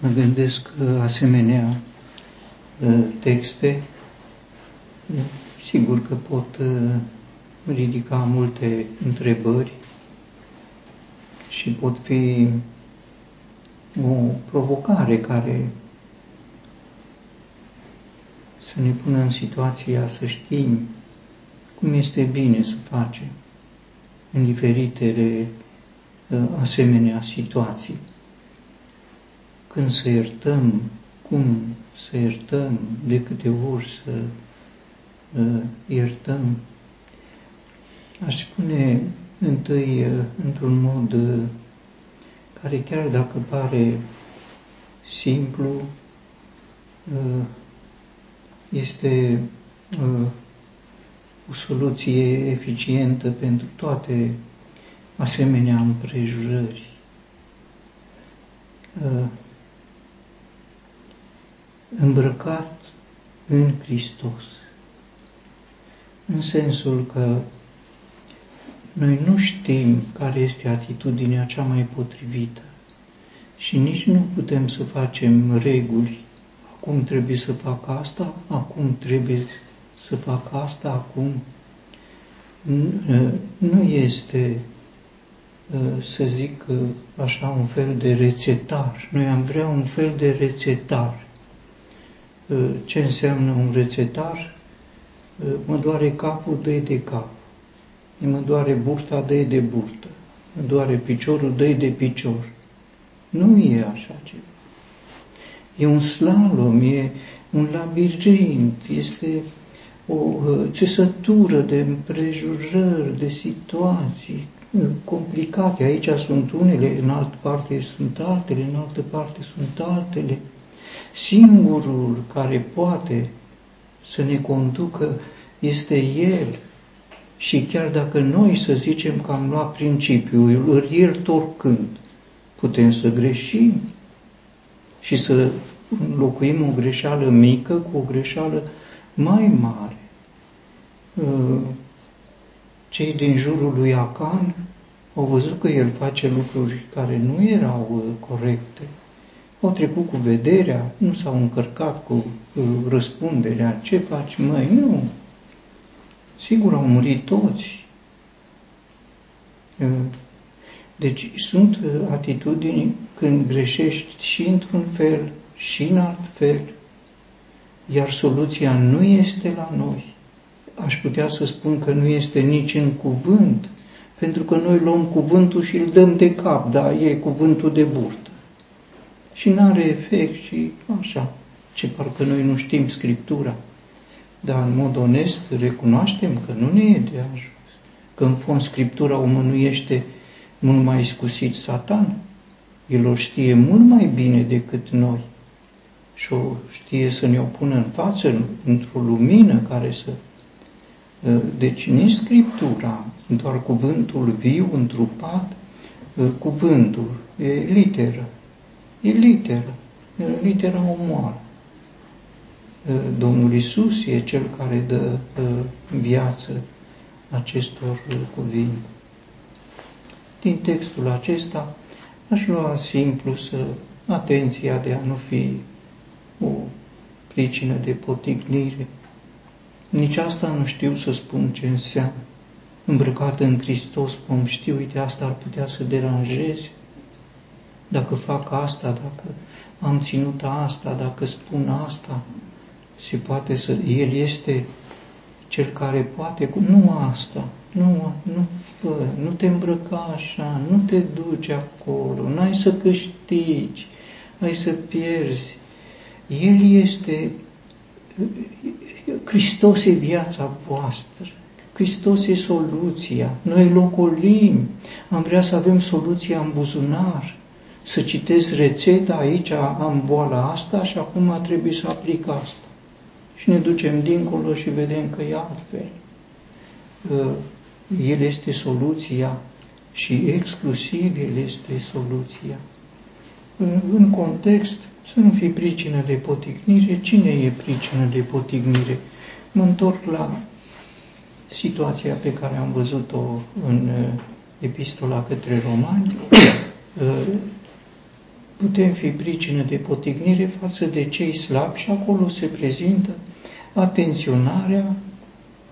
mă gândesc că asemenea ă, texte, sigur că pot ă, ridica multe întrebări și pot fi o provocare care să ne pună în situația să știm cum este bine să facem în diferitele ă, asemenea situații. Când să iertăm, cum să iertăm, de câte ori să uh, iertăm. Aș spune întâi uh, într-un mod uh, care chiar dacă pare simplu, uh, este uh, o soluție eficientă pentru toate asemenea împrejurări. Uh, îmbrăcat în Hristos. În sensul că noi nu știm care este atitudinea cea mai potrivită și nici nu putem să facem reguli. Acum trebuie să fac asta, acum trebuie să fac asta, acum nu este, să zic așa, un fel de rețetar. Noi am vrea un fel de rețetar ce înseamnă un rețetar, mă doare capul, dă de cap, mă doare burta, dă de burtă, mă doare piciorul, dă de picior. Nu e așa ceva. E un slalom, e un labirint, este o țesătură de împrejurări, de situații complicate. Aici sunt unele, în altă parte sunt altele, în altă parte sunt altele. Singurul care poate să ne conducă este El. Și chiar dacă noi să zicem că am luat principiul, îl iert oricând, putem să greșim și să înlocuim o greșeală mică cu o greșeală mai mare. Uh, cei din jurul lui Acan au văzut că el face lucruri care nu erau uh, corecte au trecut cu vederea, nu s-au încărcat cu uh, răspunderea. Ce faci, măi? Nu. Sigur, au murit toți. Uh, deci sunt uh, atitudini când greșești și într-un fel și în alt fel, iar soluția nu este la noi. Aș putea să spun că nu este nici în cuvânt, pentru că noi luăm cuvântul și îl dăm de cap, da, e cuvântul de burtă și nu are efect și așa, ce parcă noi nu știm Scriptura. Dar în mod onest recunoaștem că nu ne e de ajuns, că în fond Scriptura o mânuiește mult mai iscusit Satan. El o știe mult mai bine decât noi și o știe să ne o pună în față într-o lumină care să... Deci nici Scriptura, doar cuvântul viu, întrupat, cuvântul, e literă, E literă. Litera omoară. Domnul Isus e cel care dă viață acestor cuvinte. Din textul acesta aș lua simplu să atenția de a nu fi o pricină de potignire. Nici asta nu știu să spun ce înseamnă. Îmbrăcat în Hristos, vom ști, uite, asta ar putea să deranjeze dacă fac asta, dacă am ținut asta, dacă spun asta, se poate să... El este cel care poate, nu asta, nu, nu fă, nu te îmbrăca așa, nu te duci acolo, n-ai să câștigi, ai să pierzi. El este, Hristos e viața voastră, Hristos e soluția, noi locolim, am vrea să avem soluția în buzunar, să citesc rețeta, aici am boala asta și acum trebuie să aplic asta. Și ne ducem dincolo și vedem că e altfel. Uh, el este soluția și exclusiv El este soluția. În context, să nu fii pricină de potignire. Cine e pricină de potignire? Mă întorc la situația pe care am văzut-o în uh, epistola către romani. Uh, putem fi pricină de potignire față de cei slabi și acolo se prezintă atenționarea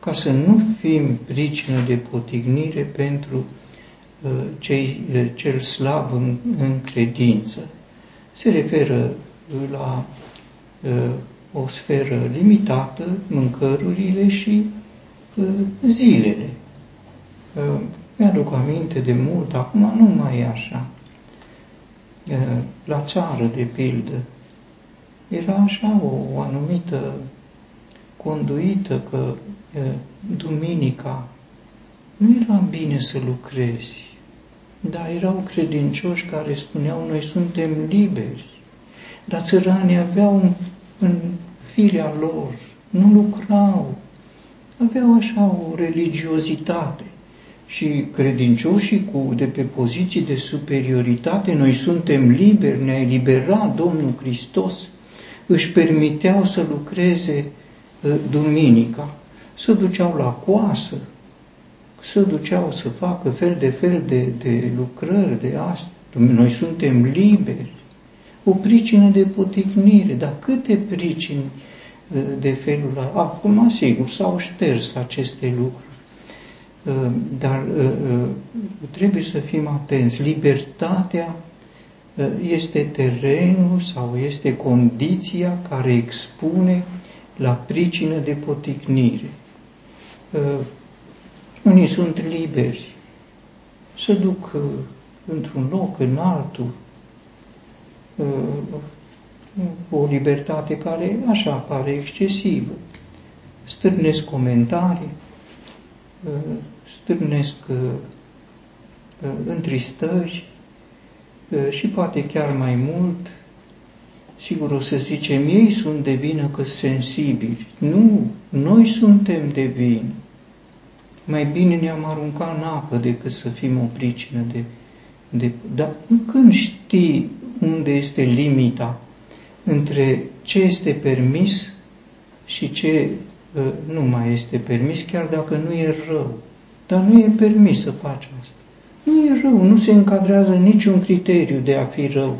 ca să nu fim pricină de potignire pentru uh, cei, uh, cel slab în, în credință. Se referă la uh, o sferă limitată, mâncărurile și uh, zilele. Uh, mi-aduc aminte de mult, acum nu mai e așa. Uh, la țară, de pildă, era așa o, o anumită conduită că duminica nu era bine să lucrezi, dar erau credincioși care spuneau noi suntem liberi, dar țăranii aveau în, în firea lor, nu lucrau, aveau așa o religiozitate și credincioșii cu, de pe poziții de superioritate, noi suntem liberi, ne-a eliberat Domnul Hristos, își permiteau să lucreze uh, duminica, să duceau la coasă, să duceau să facă fel de fel de, de lucrări de asta. Noi suntem liberi. O pricină de poticnire, dar câte pricini uh, de felul ăla? Acum, sigur, s-au șters aceste lucruri. Uh, dar trebuie să fim atenți. Libertatea este terenul sau este condiția care expune la pricină de poticnire. Uh, unii sunt liberi să duc uh, într-un loc, în altul, uh, o libertate care așa pare excesivă. Stârnesc comentarii, stârnesc întristări, și poate chiar mai mult, sigur o să zicem, ei sunt de vină că sensibili. Nu, noi suntem de vină. Mai bine ne-am aruncat în apă decât să fim o pricină de... de dar când știi unde este limita între ce este permis și ce uh, nu mai este permis, chiar dacă nu e rău. Dar nu e permis să faci asta. Nu e rău, nu se încadrează niciun criteriu de a fi rău.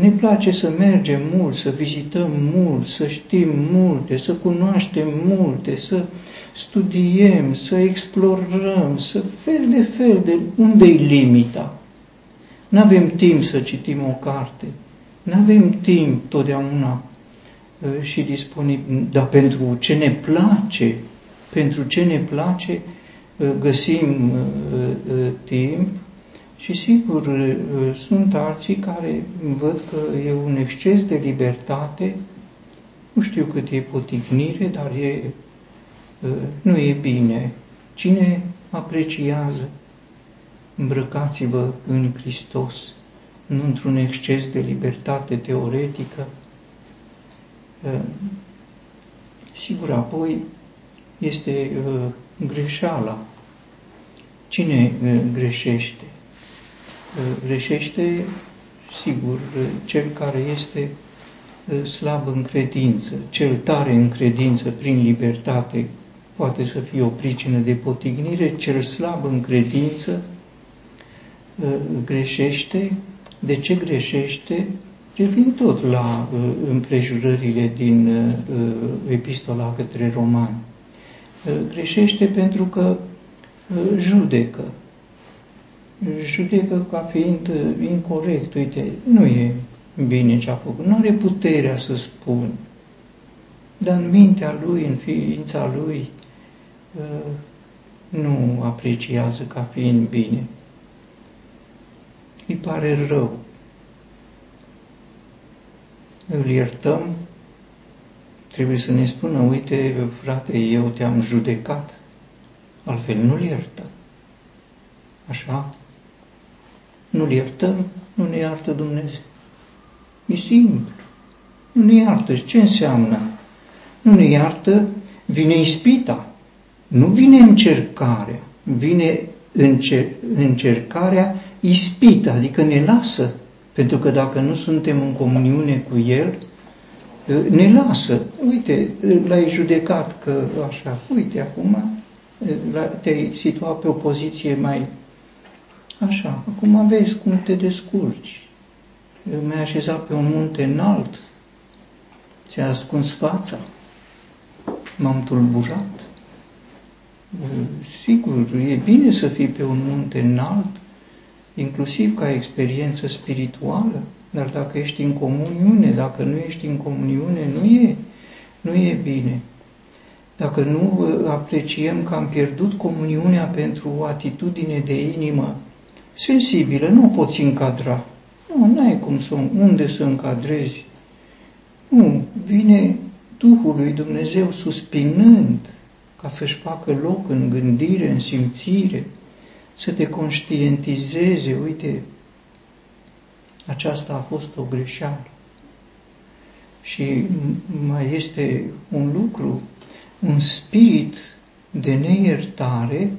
Ne place să mergem mult, să vizităm mult, să știm multe, să cunoaștem multe, să studiem, să explorăm, să fel de fel de unde e limita. Nu avem timp să citim o carte, nu avem timp totdeauna uh, și disponibil, dar pentru ce ne place, pentru ce ne place, găsim uh, uh, timp și sigur uh, sunt alții care văd că e un exces de libertate, nu știu cât e poticnire, dar e, nu e bine. Cine apreciază, îmbrăcați-vă în Hristos, nu într-un exces de libertate teoretică. Sigur, apoi este greșeala. Cine greșește? Greșește, sigur, cel care este slab în credință, cel tare în credință prin libertate poate să fie o pricină de potignire, cel slab în credință greșește. De ce greșește? Revin tot la împrejurările din epistola către romani greșește pentru că judecă. Judecă ca fiind incorrect. Uite, nu e bine ce a făcut. Nu are puterea să spun. Dar în mintea lui, în ființa lui, nu apreciază ca fiind bine. Îi pare rău. Îl iertăm trebuie să ne spună, uite, frate, eu te-am judecat, altfel nu-l iertă. Așa? Nu-l iertăm, nu ne iartă Dumnezeu. E simplu. Nu ne iartă. Ce înseamnă? Nu ne iartă, vine ispita. Nu vine încercarea, vine încer încercarea ispita, adică ne lasă. Pentru că dacă nu suntem în comuniune cu El, ne lasă. Uite, l-ai judecat că așa, uite acum te-ai situat pe o poziție mai așa, acum vezi cum te descurci. mi-a așezat pe un munte înalt, ți-a ascuns fața, m-am tulburat. Sigur, e bine să fii pe un munte înalt, inclusiv ca experiență spirituală, dar dacă ești în comuniune, dacă nu ești în comuniune, nu e, nu e bine. Dacă nu apreciem că am pierdut comuniunea pentru o atitudine de inimă sensibilă, nu o poți încadra. Nu, nu ai cum să, unde să încadrezi. Nu, vine Duhul lui Dumnezeu suspinând ca să-și facă loc în gândire, în simțire, să te conștientizeze, uite, aceasta a fost o greșeală. Și mai este un lucru, un spirit de neiertare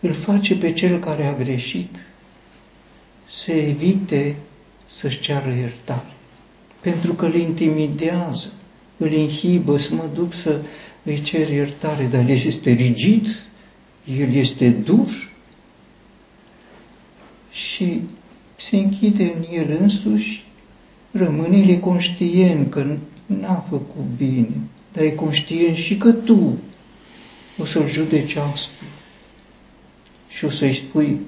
îl face pe cel care a greșit să evite să-și ceară iertare. Pentru că îl intimidează, îl inhibă să mă duc să îi cer iertare, dar el este rigid, el este dur și se închide în el însuși, rămâne el conștient că n-a făcut bine, dar e conștient și că tu o să-l judeci aspru și o să-i spui,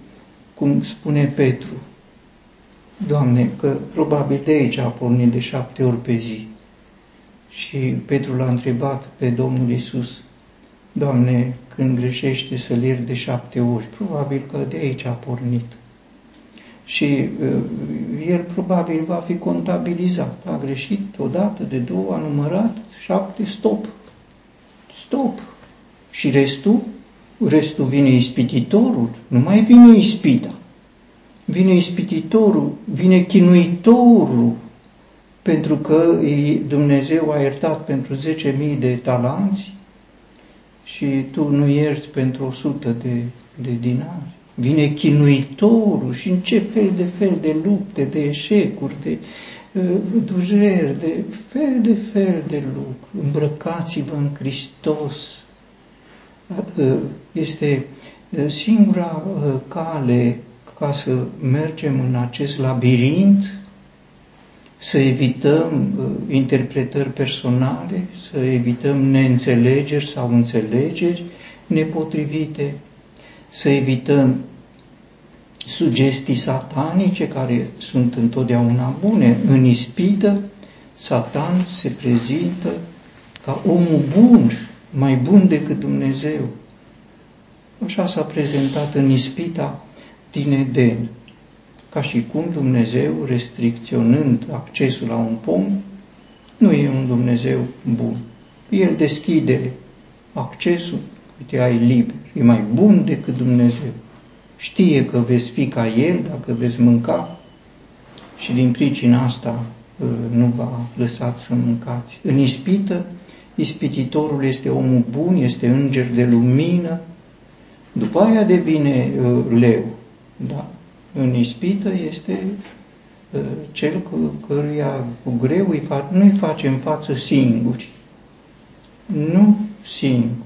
cum spune Petru, Doamne, că probabil de aici a pornit de șapte ori pe zi. Și Petru l-a întrebat pe Domnul Isus, Doamne, când greșește să-l iert de șapte ori, probabil că de aici a pornit. Și uh, el probabil va fi contabilizat. A greșit odată, de două, a numărat, șapte, stop. Stop. Și restul? Restul vine ispititorul, nu mai vine ispita. Vine ispititorul, vine chinuitorul, pentru că Dumnezeu a iertat pentru 10.000 de talanți și tu nu ierți pentru 100 de, de dinari. Vine chinuitorul și în ce fel de fel de lupte, de eșecuri, de uh, dureri, de fel de fel de lucruri. Îmbrăcați-vă în Hristos. Uh, este uh, singura uh, cale ca să mergem în acest labirint să evităm uh, interpretări personale, să evităm neînțelegeri sau înțelegeri nepotrivite, să evităm sugestii satanice care sunt întotdeauna bune. În ispită, Satan se prezintă ca omul bun, mai bun decât Dumnezeu. Așa s-a prezentat în ispita din Eden ca și cum Dumnezeu, restricționând accesul la un pom, nu e un Dumnezeu bun. El deschide accesul, uite, ai liber, e mai bun decât Dumnezeu. Știe că veți fi ca El dacă veți mânca și din pricina asta uh, nu va lăsat să mâncați. În ispită, ispititorul este omul bun, este înger de lumină, după aia devine uh, leu. Da? în ispită este uh, cel cu căruia cu greu îi fa- nu îi facem față singuri. Nu singuri.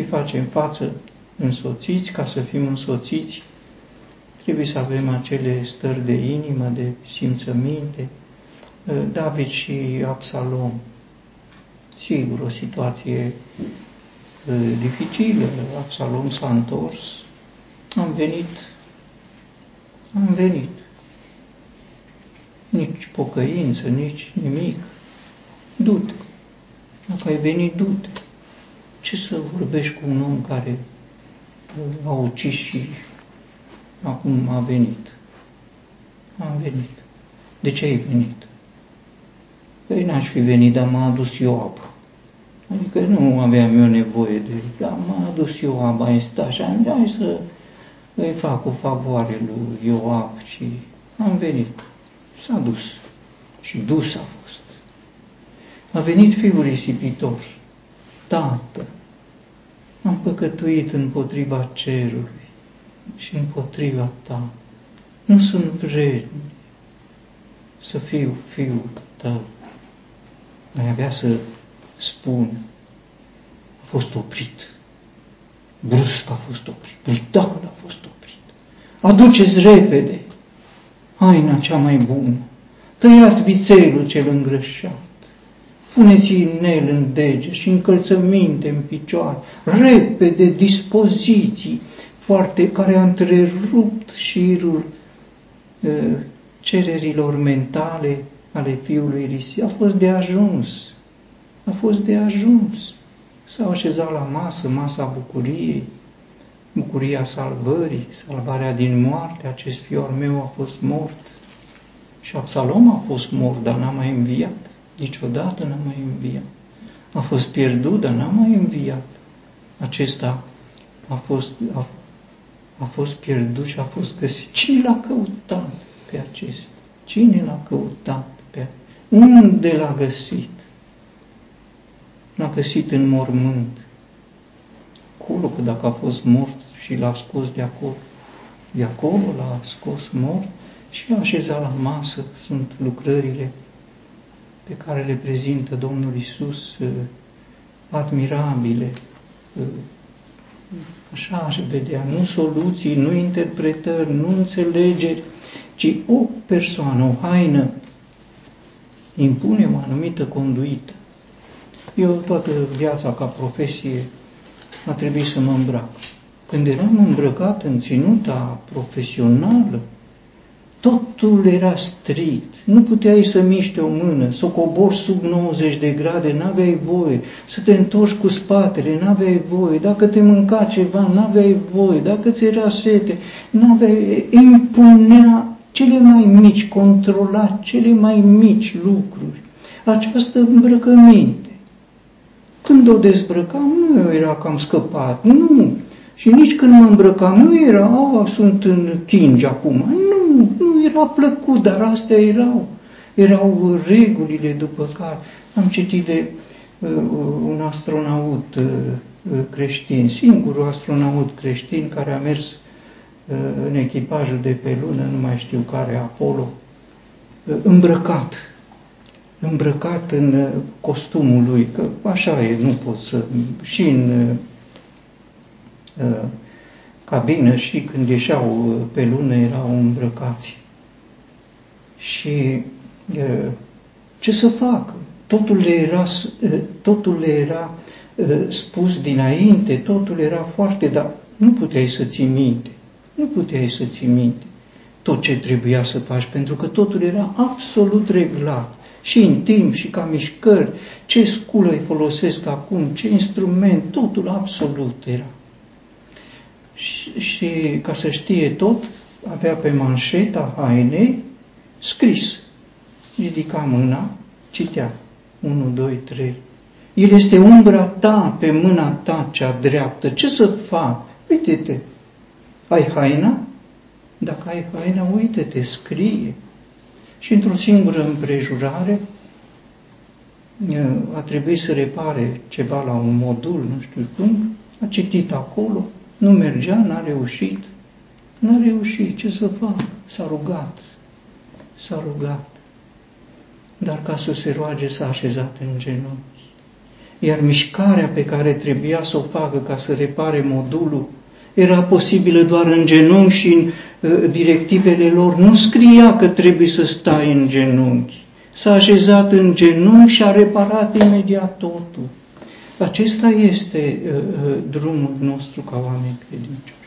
Îi facem față însoțiți, ca să fim însoțiți, trebuie să avem acele stări de inimă, de simțăminte. Uh, David și Absalom. Sigur, o situație uh, dificilă. Absalom s-a întors. Am venit am venit. Nici pocăință, nici nimic. Du-te. Dacă ai venit, du-te. Ce să vorbești cu un om care a ucis și acum a venit? Am venit. De ce ai venit? Păi n-aș fi venit, dar m-a adus Ioab. Adică nu aveam eu nevoie de... Dar m-a adus Ioab, ai stat așa, hai să îi fac o favoare lui Ioab și am venit. S-a dus. Și dus a fost. A venit fiul risipitor. Tată, am păcătuit împotriva cerului și împotriva ta. Nu sunt vrednic să fiu fiul tău. Mai avea să spun, a fost oprit brusc a fost oprit, brutal a fost oprit. Aduceți repede, haina cea mai bună, tăiați vițelul cel îngrășat, puneți inel în dege și încălțăminte în picioare, repede dispoziții foarte, care a întrerupt șirul uh, cererilor mentale ale fiului Risi. A fost de ajuns. A fost de ajuns. S-au așezat la masă, masa bucuriei, bucuria salvării, salvarea din moarte. Acest fiu al meu a fost mort. Și Absalom a fost mort, dar n-a mai înviat. Niciodată n-a mai înviat. A fost pierdut, dar n-a mai înviat. Acesta a fost, a, a fost pierdut și a fost găsit. Cine l-a căutat pe acesta? Cine l-a căutat pe Unde l-a găsit? L-a găsit în mormânt. Acolo, că dacă a fost mort și l-a scos de acolo, de acolo l-a scos mort și l-a așezat la masă. Sunt lucrările pe care le prezintă Domnul Isus, uh, admirabile, uh, așa aș vedea, nu soluții, nu interpretări, nu înțelegeri, ci o persoană, o haină, impune o anumită conduită. Eu toată viața ca profesie a trebuit să mă îmbrac. Când eram îmbrăcat în ținuta profesională, totul era strict. Nu puteai să miști o mână, să o cobori sub 90 de grade, n-aveai voie, să te întorci cu spatele, n-aveai voie, dacă te mânca ceva, n-aveai voie, dacă ți era sete, n-aveai, impunea cele mai mici, controla cele mai mici lucruri. Această îmbrăcăminte. Când o dezbrăcam, nu era că am scăpat, nu. Și nici când mă îmbrăcam, nu era, a, sunt în chingi acum. Nu, nu era plăcut, dar astea erau. Erau regulile după care am citit de uh, un astronaut uh, creștin, singurul astronaut creștin care a mers uh, în echipajul de pe lună, nu mai știu care, Apollo, uh, îmbrăcat îmbrăcat în uh, costumul lui, că așa e, nu pot să... și în uh, uh, cabină și când ieșeau uh, pe lună erau îmbrăcați. Și uh, ce să facă? Totul le era, uh, totul le era uh, spus dinainte, totul era foarte, dar nu puteai să ții minte. Nu puteai să ții minte tot ce trebuia să faci, pentru că totul era absolut reglat și în timp și ca mișcări, ce sculă îi folosesc acum, ce instrument, totul absolut era. Și, și ca să știe tot, avea pe manșeta hainei scris. Ridica mâna, citea. 1, 2, 3. El este umbra ta pe mâna ta cea dreaptă. Ce să fac? Uite-te. Ai haina? Dacă ai haina, uite-te, scrie și într-o singură împrejurare a trebuit să repare ceva la un modul, nu știu cum, a citit acolo, nu mergea, n-a reușit, n-a reușit, ce să fac? S-a rugat, s-a rugat, dar ca să se roage s-a așezat în genunchi. Iar mișcarea pe care trebuia să o facă ca să repare modulul era posibilă doar în genunchi și în uh, directivele lor. Nu scria că trebuie să stai în genunchi. S-a așezat în genunchi și a reparat imediat totul. Acesta este uh, uh drumul nostru ca oameni credincioși.